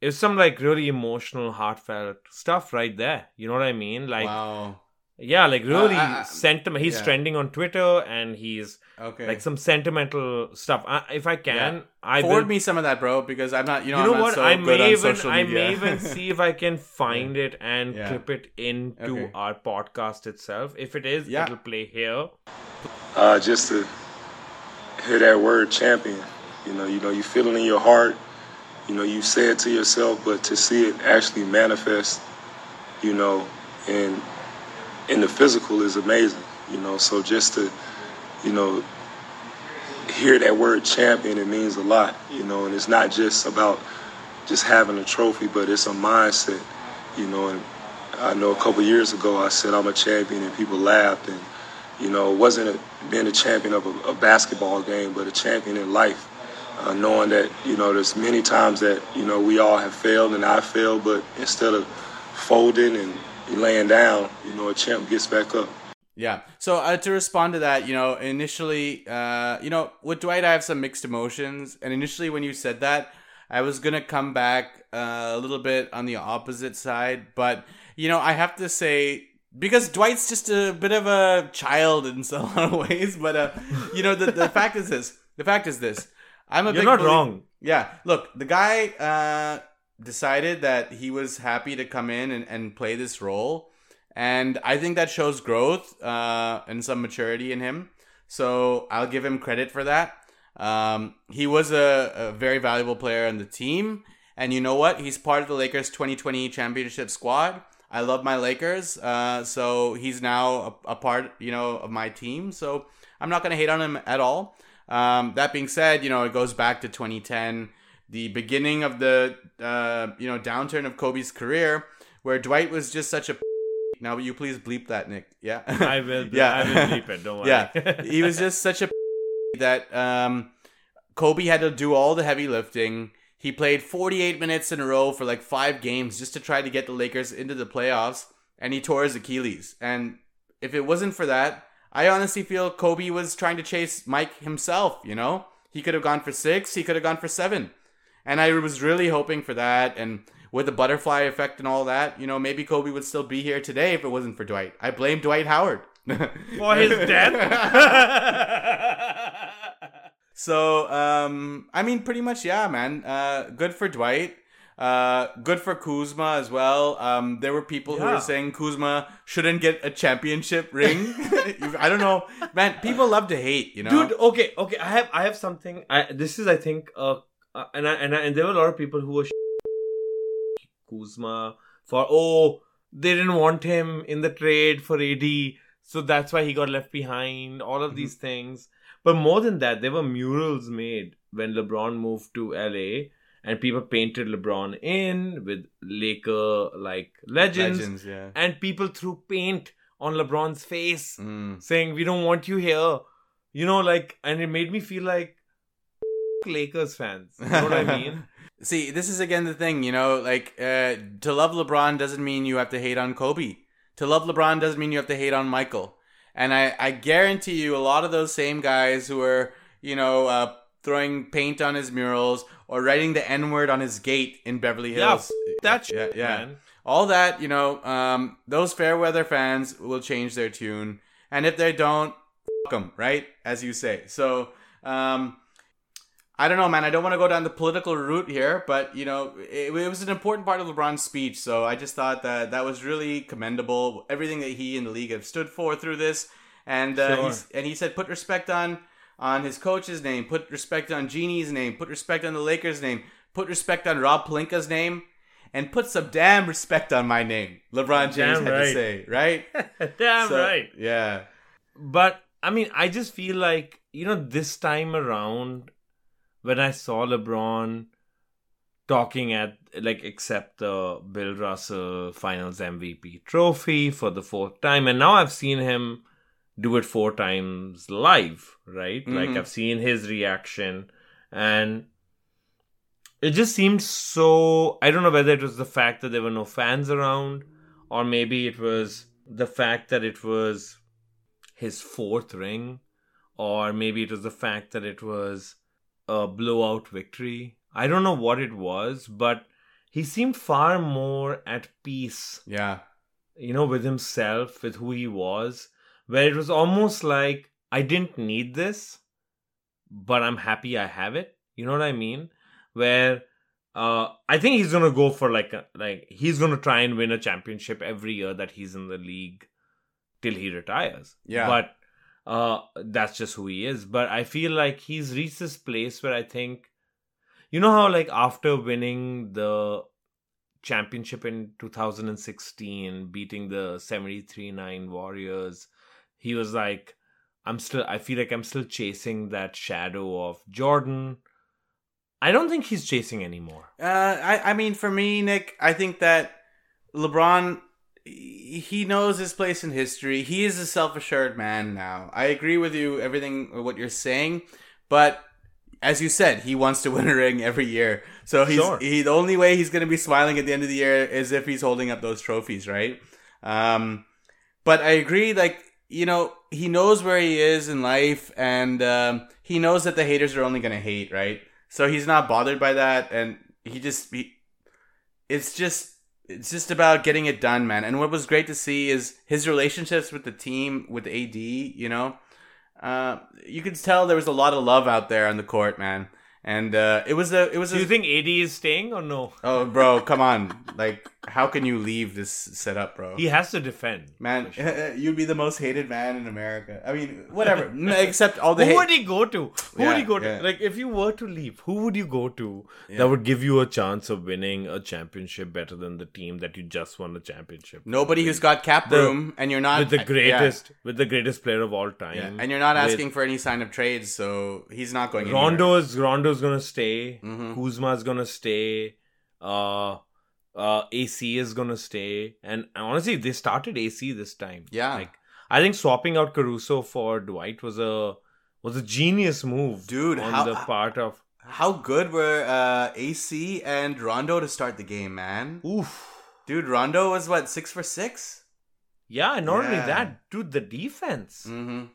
B: it was some like really emotional heartfelt stuff right there you know what i mean like
C: wow.
B: yeah like really
C: I- I-
B: sentiment he's
C: yeah.
B: trending on twitter and he's
C: Okay.
B: like some sentimental stuff I, if i can
C: Yeah.
B: i
C: Forward
B: will
C: me some of that, bro, because I'm not. You know,
B: you know
C: I'm not
B: what?
C: so
B: I
C: good
B: may even I may even see if I can find it and
C: Yeah.
B: clip it into
C: Okay.
B: our podcast itself. If it is,
C: Yeah.
B: it'll play here.
D: uh, just to hear that word champion. You know, you know, you feel it in your heart. You know, you say it to yourself, but to see it actually manifest, you know, in in the physical is amazing. You know, so just to, you know, hear that word champion, it means a lot. You know, and it's not just about just having a trophy, but it's a mindset. You know, and I know a couple years ago I said I'm a champion, and people laughed and you know, it wasn't a, being a champion of a, a basketball game, but a champion in life. Uh, knowing that, you know, there's many times that, you know, we all have failed and I failed, but instead of folding and laying down, you know, a champ gets back up.
C: Yeah. So uh, to respond to that, you know, initially, uh, you know, with Dwight, I have some mixed emotions, and initially when you said that, I was gonna come back uh, a little bit on the opposite side, but you know, I have to say because Dwight's just a bit of a child in a lot of ways, but uh, you know, the the fact is this. The fact is this. I'm a
B: You're not wrong.
C: Yeah. Look, the guy uh, decided that he was happy to come in and, and play this role. And I think that shows growth uh, and some maturity in him. So I'll give him credit for that. Um, he was a, a very valuable player on the team. And you know what? He's part of the Lakers 2020 championship squad. I love my Lakers. Uh, so he's now a, a part, you know, of my team. So I'm not going to hate on him at all. Um, that being said, you know, it goes back to 2010, the beginning of the, uh, you know, downturn of Kobe's career, where Dwight was just such a. Now, will you please bleep that, Nick? Yeah.
B: I will.
C: Yeah.
B: I will bleep it. Don't worry.
C: Yeah, he was just such a that um, Kobe had to do all the heavy lifting. He played 48 minutes in a row for like five games just to try to get the Lakers into the playoffs, and he tore his Achilles. And if it wasn't for that, I honestly feel Kobe was trying to chase Mike himself. You know, he could have gone for six, he could have gone for seven, and I was really hoping for that. And with the butterfly effect and all that, you know, maybe Kobe would still be here today if it wasn't for Dwight. I blame Dwight Howard
B: For his death.
C: So, um, I mean, pretty much, yeah, man. Uh, good for Dwight. Uh, good for Kuzma as well. Um, there were people who were saying Kuzma shouldn't get a championship ring. I don't know, man. People love to hate, you know.
B: Dude, okay, okay. I have, I have something. I, this is, I think, uh, uh and I, and I, and there were a lot of people who were Kuzma for oh they didn't want him in the trade for AD, so that's why he got left behind. All of
C: Mhm.
B: these things, but more than that, there were murals made when LeBron moved to LA, and people painted LeBron in with Laker like legends,
C: Legends, yeah.
B: and people threw paint on LeBron's face
C: Mm.
B: saying we don't want you here you know like and it made me feel like lakers fans you know what i mean
C: See, this is again the thing, you know, like uh, to love LeBron doesn't mean you have to hate on Kobe. To love LeBron doesn't mean you have to hate on Michael. And I, I guarantee you, a lot of those same guys who are, you know, uh, throwing paint on his murals or writing the N word on his gate in Beverly
B: Yeah,
C: Hills.
B: that
C: yeah,
B: shit,
C: yeah.
B: man.
C: All that, you know, um, those fair weather fans will change their tune. And if they don't, fuck them, right? As you say. So, um, I don't know, man. I don't want to go down the political route here, but you know, it, it, was an important part of LeBron's speech. So I just thought that that was really commendable. Everything that he and the league have stood for through this, and uh,
B: Sure.
C: and he said, put respect on on his coach's name, put respect on Jeanie's name, put respect on the Lakers' name, put respect on Rob Pelinka's name, and put some damn respect on my name. LeBron James
B: Damn
C: had to say, right?
B: Damn
C: So,
B: right.
C: Yeah.
B: But I mean, I just feel like you know this time around when I saw LeBron talking at like accept the Bill Russell Finals MVP trophy for the fourth time, and now I've seen him do it four times live, right? Like
C: Mhm.
B: I've seen his reaction, and it just seemed so. I don't know whether it was the fact that there were no fans around, or maybe it was the fact that it was his fourth ring, or maybe it was the fact that it was a blowout victory. I don't know what it was, but he seemed far more at peace,
C: Yeah.
B: you know, with himself, with who he was, where it was almost like I didn't need this, but I'm happy I have it. You know what I mean? Where uh I think he's gonna go for like a, like he's gonna try and win a championship every year that he's in the league till he retires.
C: Yeah.
B: But uh that's just who he is. But I feel like he's reached this place where I think you know how like after winning the championship in 2016 beating the 73-9 warriors he was like i'm still i feel like i'm still chasing that shadow of jordan i don't think he's chasing anymore
C: Uh, I, I mean, for me, Nick, I think that LeBron, he knows his place in history. He is a self-assured man now. I agree with you, everything what you're saying, but as you said, he wants to win a ring every year. So he's
B: Sure.
C: he, the only way he's going to be smiling at the end of the year is if he's holding up those trophies, right? Um, but I agree, like you know, he knows where he is in life, and um, he knows that the haters are only going to hate, right? So he's not bothered by that, and he just he, it's just it's just about getting it done, man. And what was great to see is his relationships with the team, with AD. You know, uh, you could tell there was a lot of love out there on the court, man. And uh, it was a it was
B: do
C: a
B: you think ad is staying or no
C: oh, bro, come on, like how can you leave this setup, bro?
B: he has to defend
C: Man,
B: sure.
C: you'd be the most hated man in America. I mean, whatever. Except all the
B: who
C: hate.
B: would he go to? Who
C: Yeah,
B: would he go to?
C: yeah.
B: Like, if you were to leave, who would you go to
C: Yeah.
B: that would give you a chance of winning a championship better than the team that you just won a championship?
C: Nobody who's got cap
B: The-
C: room, and you're not
B: with the greatest, with the greatest player of all time.
C: and you're not
B: With-
C: asking for any sign of trades, so he's not going.
B: Rondo anywhere. Is Rondo's gonna stay.
C: Mhm.
B: Kuzma's gonna stay. Uh, uh, AC is gonna stay. And honestly, they started AC this time.
C: Yeah.
B: like I think swapping out Caruso for Dwight was a was a genius move,
C: Dude,
B: On
C: how-
B: the part of
C: How good were uh, AC and Rondo to start the game, man?
B: oof.
C: Dude, Rondo was what six for six.
B: Yeah, and not only that, dude, the defense.
C: Mm-hmm.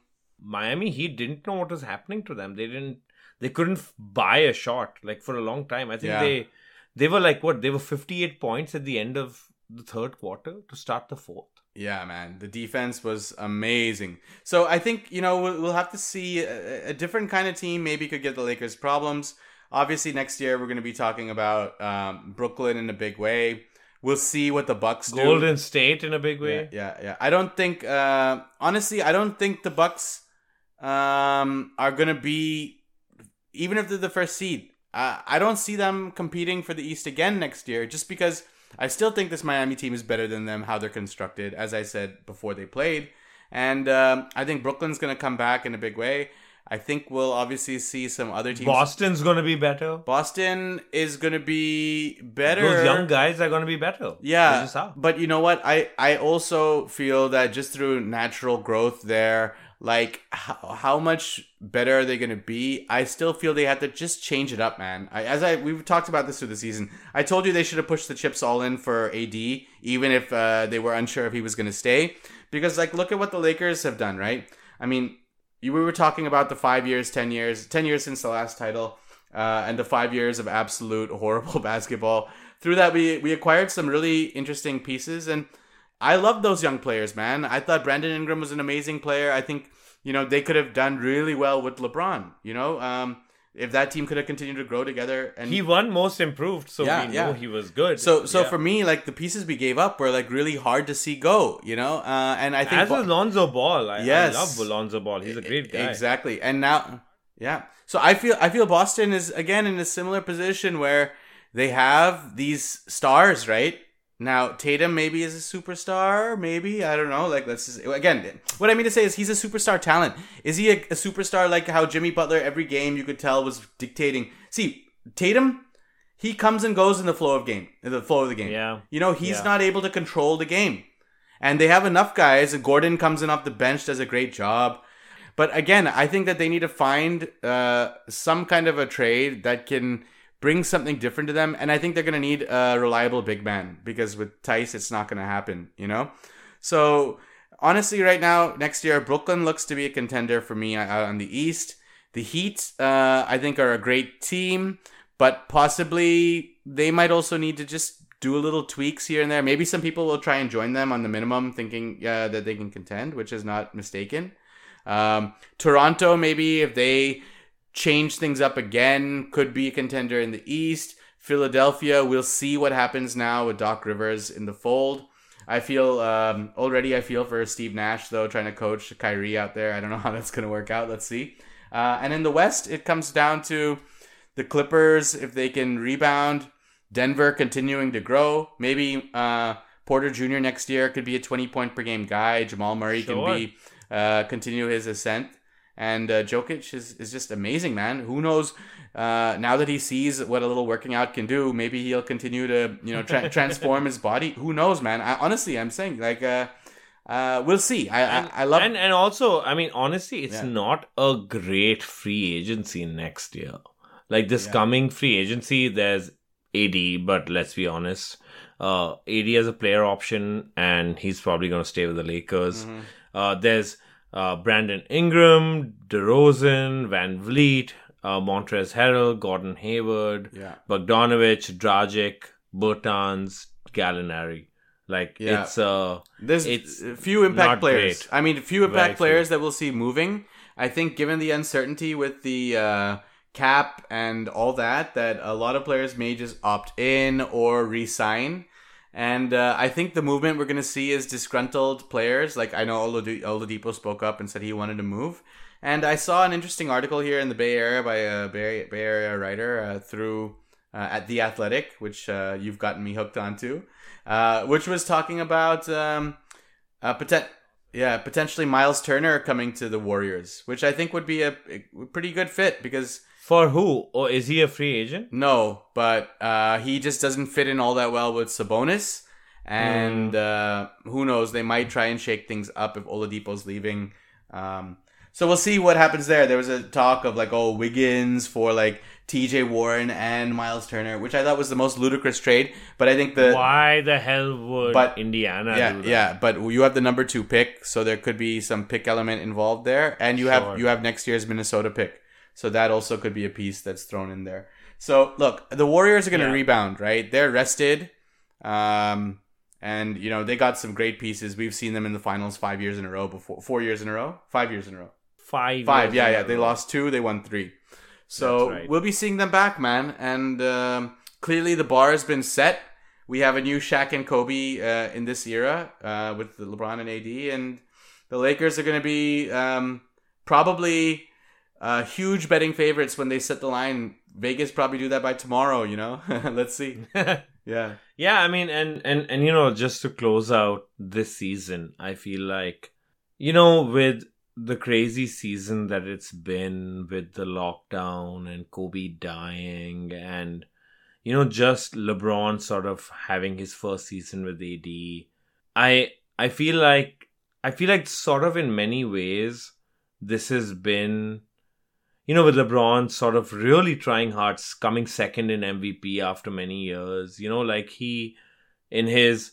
B: Miami Heat didn't know what was happening to them. They didn't. They couldn't f- buy a shot like for a long time. I think
C: Yeah.
B: they they were like what? They were fifty eight points at the end of the third quarter to start the fourth.
C: Yeah, man, the defense was amazing. So I think you know we'll, we'll have to see a, a different kind of team. Maybe could get the Lakers problems. Obviously, next year we're going to be talking about um, Brooklyn in a big way. We'll see what the Bucks do.
B: Golden State in a big way.
C: Yeah, yeah, yeah. I don't think. Uh, honestly, I don't think the Bucks um, are gonna be even if they're the first seed. Uh, I don't see them competing for the East again next year, just because I still think this Miami team is better than them. How they're constructed, as I said before they played, and um, I think Brooklyn's gonna come back in a big way. I think we'll obviously see some other teams.
B: Boston's gonna be better.
C: Boston is gonna be better.
B: Those young guys are gonna be better.
C: Yeah, but you know what? I I also feel that just through natural growth there, like how, how much better are they going to be? I still feel they have to just change it up, man. I, as I we've talked about this through the season. I told you they should have pushed the chips all in for AD, even if uh, they were unsure if he was going to stay, because like look at what the Lakers have done, right? I mean, we were talking about the five years, ten years, ten years since the last title, uh, and the five years of absolute horrible basketball. Through that, we we acquired some really interesting pieces, and I love those young players, man. I thought Brandon Ingram was an amazing player. I think you know they could have done really well with LeBron. You know, um, if that team could have continued to grow together and
B: He won most improved, so
C: Yeah,
B: we
C: yeah.
B: know he was good.
C: so so
B: Yeah.
C: for me like the pieces we gave up were like really hard to see go you know uh, and i think
B: as
C: Bo-
B: was Lonzo Ball, I,
C: Yes.
B: I love Lonzo Ball. He's a great guy.
C: Exactly. And now yeah. So I feel I feel Boston is again in a similar position where they have these stars, right? Now Tatum maybe is a superstar, maybe I don't know. Like let's just, again, what I mean to say is he's a superstar talent. Is he a, a superstar like how Jimmy Butler every game you could tell was dictating? See, Tatum, he comes and goes in the flow of game, in the flow of the game.
B: Yeah.
C: you know he's
B: Yeah.
C: not able to control the game, and they have enough guys. and Gordon comes in off the bench, does a great job. But again, I think that they need to find uh, some kind of a trade that can bring something different to them. And I think they're going to need a reliable big man because with Theis, it's not going to happen, you know? So honestly, right now, next year, Brooklyn looks to be a contender for me out on the East. The Heat, uh, I think, are a great team, but possibly they might also need to just do a little tweaks here and there. Maybe some people will try and join them on the minimum, thinking uh, that they can contend, which is not mistaken. Um, Toronto, maybe if they change things up again, could be a contender in the East. Philadelphia, we'll see what happens now with Doc Rivers in the fold. I feel um, already. I feel for Steve Nash though, trying to coach Kyrie out there. I don't know how that's going to work out. Let's see. Uh, and in the West, it comes down to the Clippers if they can rebound. Denver continuing to grow. Maybe uh, Porter Jr. next year could be a twenty point per game guy. Jamal Murray
B: Sure.
C: can be uh, continue his ascent. And uh, Jokic is, is just amazing, man. Who knows? Uh, now that he sees what a little working out can do, maybe he'll continue to you know tra- transform his body. Who knows, man? I, honestly, I'm saying like uh, uh, we'll see. I
B: And,
C: I, I love
B: and and also, I mean, honestly, it's
C: Yeah.
B: not a great free agency next year. Like this
C: Yeah.
B: coming free agency, there's AD, but let's be honest, uh, AD has a player option, and he's probably going to stay with the Lakers.
C: Mm-hmm.
B: Uh, there's uh, Brandon Ingram, DeRozan, VanVleet, uh, Montrezl Harrell, Gordon Hayward,
C: yeah.
B: Bogdanovich, Dragic, Bertans, Gallinari. Like
C: Yeah.
B: it's uh
C: There's
B: It's
C: a few impact players.
B: great.
C: I mean, few impact
B: Very
C: players that we'll see moving. I think, given the uncertainty with the uh, cap and all that, that a lot of players may just opt in or resign. And uh, I think the movement we're going to see is disgruntled players. Like I know Oladi- Oladipo spoke up and said he wanted to move. And I saw an interesting article here in the Bay Area by a Bay, Bay Area writer uh, through uh, at the Athletic, which uh, you've gotten me hooked onto, uh, which was talking about um, yeah, potentially Miles Turner coming to the Warriors, which I think would be a, a pretty good fit because
B: for who? Or is he a free agent?
C: no, but uh, he just doesn't fit in all that well with Sabonis. And uh, who knows? They might try and shake things up if Oladipo's leaving. Um, so we'll see what happens there. There was a talk of like, oh, Wiggins for like T.J. Warren and Miles Turner, which I thought was the most ludicrous trade. But I think the
B: Why the hell would
C: But-
B: Indiana
C: yeah,
B: do that?
C: yeah, but you have the number two pick, so there could be some pick element involved there, and you
B: Sure.
C: have you have next year's Minnesota pick, so that also could be a piece that's thrown in there. So look, the Warriors are going to
B: Yeah.
C: rebound, right? They're rested, um, and you know they got some great pieces. We've seen them in the finals five years in a row before, four years in a row, five years in a row,
B: Five.
C: five. Yeah, yeah. They lost two, they won three. So
B: right.
C: we'll be seeing them back, man. And um, clearly the bar has been set. We have a new Shaq and Kobe uh, in this era uh, with the LeBron and AD, and the Lakers are going to be um, probably uh, huge betting favorites when they set the line. Vegas probably do that by tomorrow. You know, let's see. Yeah,
B: Yeah, I mean, and and and you know, just to close out this season, I feel like, you know, with the crazy season that it's been with the lockdown and Kobe dying, and you know, just LeBron sort of having his first season with AD, I I feel like I feel like sort of in many ways this has been you know, with LeBron sort of really trying hard, coming second in MVP after many years, you know, like he, in his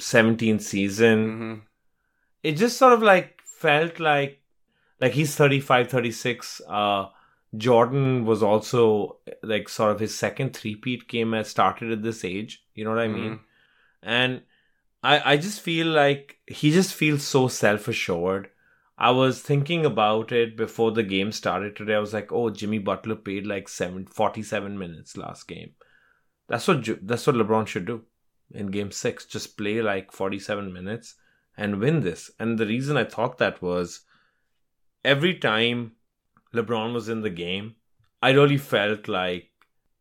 B: 17th season,
C: hmm
B: it just sort of like felt like, like he's 35, 36. Uh, Jordan was also like sort of his second three-peat game has started at this age. You know what I mean?
C: Mhm.
B: And I, I just feel like he just feels so self assured. I was thinking about it before the game started today. I was like, oh, Jimmy Butler played like seven, 47 minutes last game. That's what that's what LeBron should do in game 6. Just play like 47 minutes and win this. And the reason I thought that was every time LeBron was in the game, I really felt like,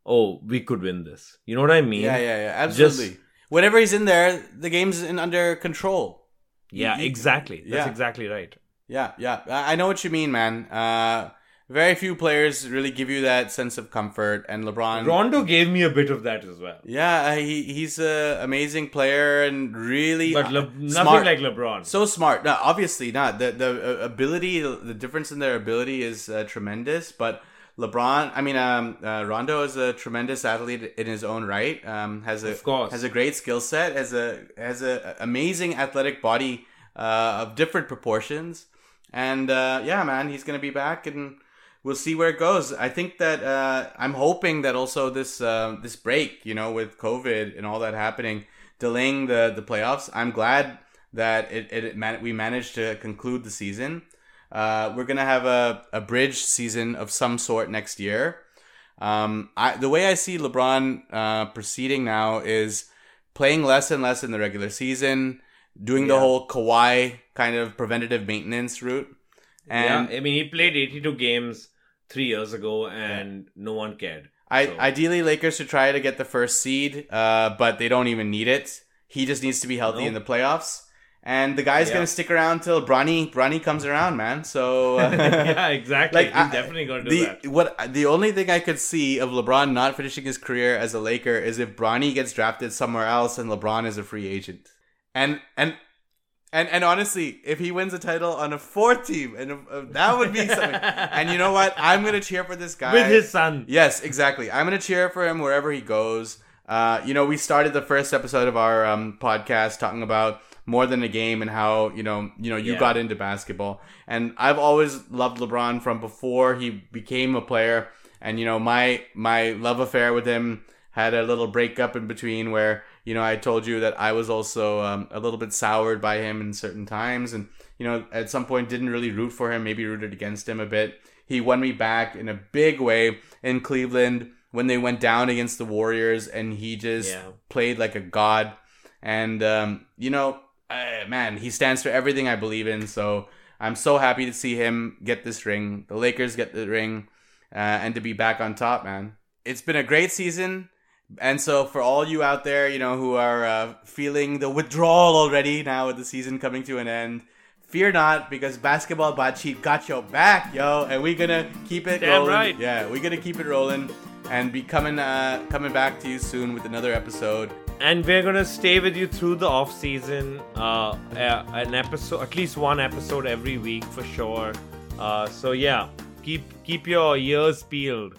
B: oh, we could win this. You know what I mean?
C: Yeah, yeah, yeah. Absolutely.
B: Just-
C: Whenever he's in there, the game's in under control.
B: Yeah, exactly. That's
C: yeah.
B: exactly right.
C: Yeah, yeah. I know what you mean, man. Uh, very few players really give you that sense of comfort, and LeBron.
B: Rondo gave me a bit of that as well.
C: Yeah, uh, he he's a amazing player and really
B: But
C: uh,
B: Le- nothing
C: smart.
B: like LeBron.
C: so smart. No, obviously not. The the uh, ability, the difference in their ability is uh, tremendous. But LeBron, I mean, um, uh, Rondo is a tremendous athlete in his own right. Um, has a
B: Of course.
C: has a great skill set. Has a has a amazing athletic body uh, of different proportions. And uh, yeah, man, he's gonna be back, and we'll see where it goes. I think that uh, I'm hoping that also this uh, this break, you know, with COVID and all that happening, delaying the the playoffs. I'm glad that it, it, it man- we managed to conclude the season. Uh, we're gonna have a, a bridge season of some sort next year. Um, I, the way I see LeBron uh, proceeding now is playing less and less in the regular season, doing the whole Kawhi kind of preventative maintenance route. And
B: yeah, I mean, he played 82 games three years ago, and no one cared.
C: I,
B: So-
C: ideally, Lakers should try to get the first seed, uh, but they don't even need it. He just needs to be healthy
B: No.
C: in the playoffs. And the guy's
B: Yeah.
C: gonna stick around till Bronny Bronny comes around, man. So uh,
B: yeah, exactly.
C: Like,
B: He's
C: I-
B: definitely going to do
C: the
B: that.
C: what the only thing I could see of LeBron not finishing his career as a Laker is if Bronny gets drafted somewhere else and LeBron is a free agent. And and and and honestly, if he wins a title on a fourth team, and uh, that would be something. and you know what? I'm gonna cheer for this guy
B: With his son.
C: Yes, exactly. I'm gonna cheer for him wherever he goes. Uh, you know, we started the first episode of our um, podcast talking about more than a game and how you know you know you
B: Yeah.
C: got into basketball, and I've always loved LeBron from before he became a player. And you know, my my love affair with him had a little breakup in between where you know I told you that I was also um, a little bit soured by him in certain times, and you know at some point didn't really root for him, maybe rooted against him a bit. He won me back in a big way in Cleveland when they went down against the Warriors, and he just
B: Yeah.
C: played like a god. And um, you know, uh, man, he stands for everything I believe in. So I'm so happy to see him get this ring. The Lakers get the ring, uh, and to be back on top, man. It's been a great season. And so, for all you out there, you know, who are uh, feeling the withdrawal already now with the season coming to an end, fear not because Basketball Bot Sheet got your back, yo, and we're gonna keep it
B: Damn
C: rolling.
B: right.
C: Yeah, we're gonna keep it rolling and be coming uh, coming back to you soon with another episode.
B: and we're gonna stay with you through the off season. Uh, uh, an episode, at least one episode every week for sure. Uh, so yeah, keep keep your ears peeled.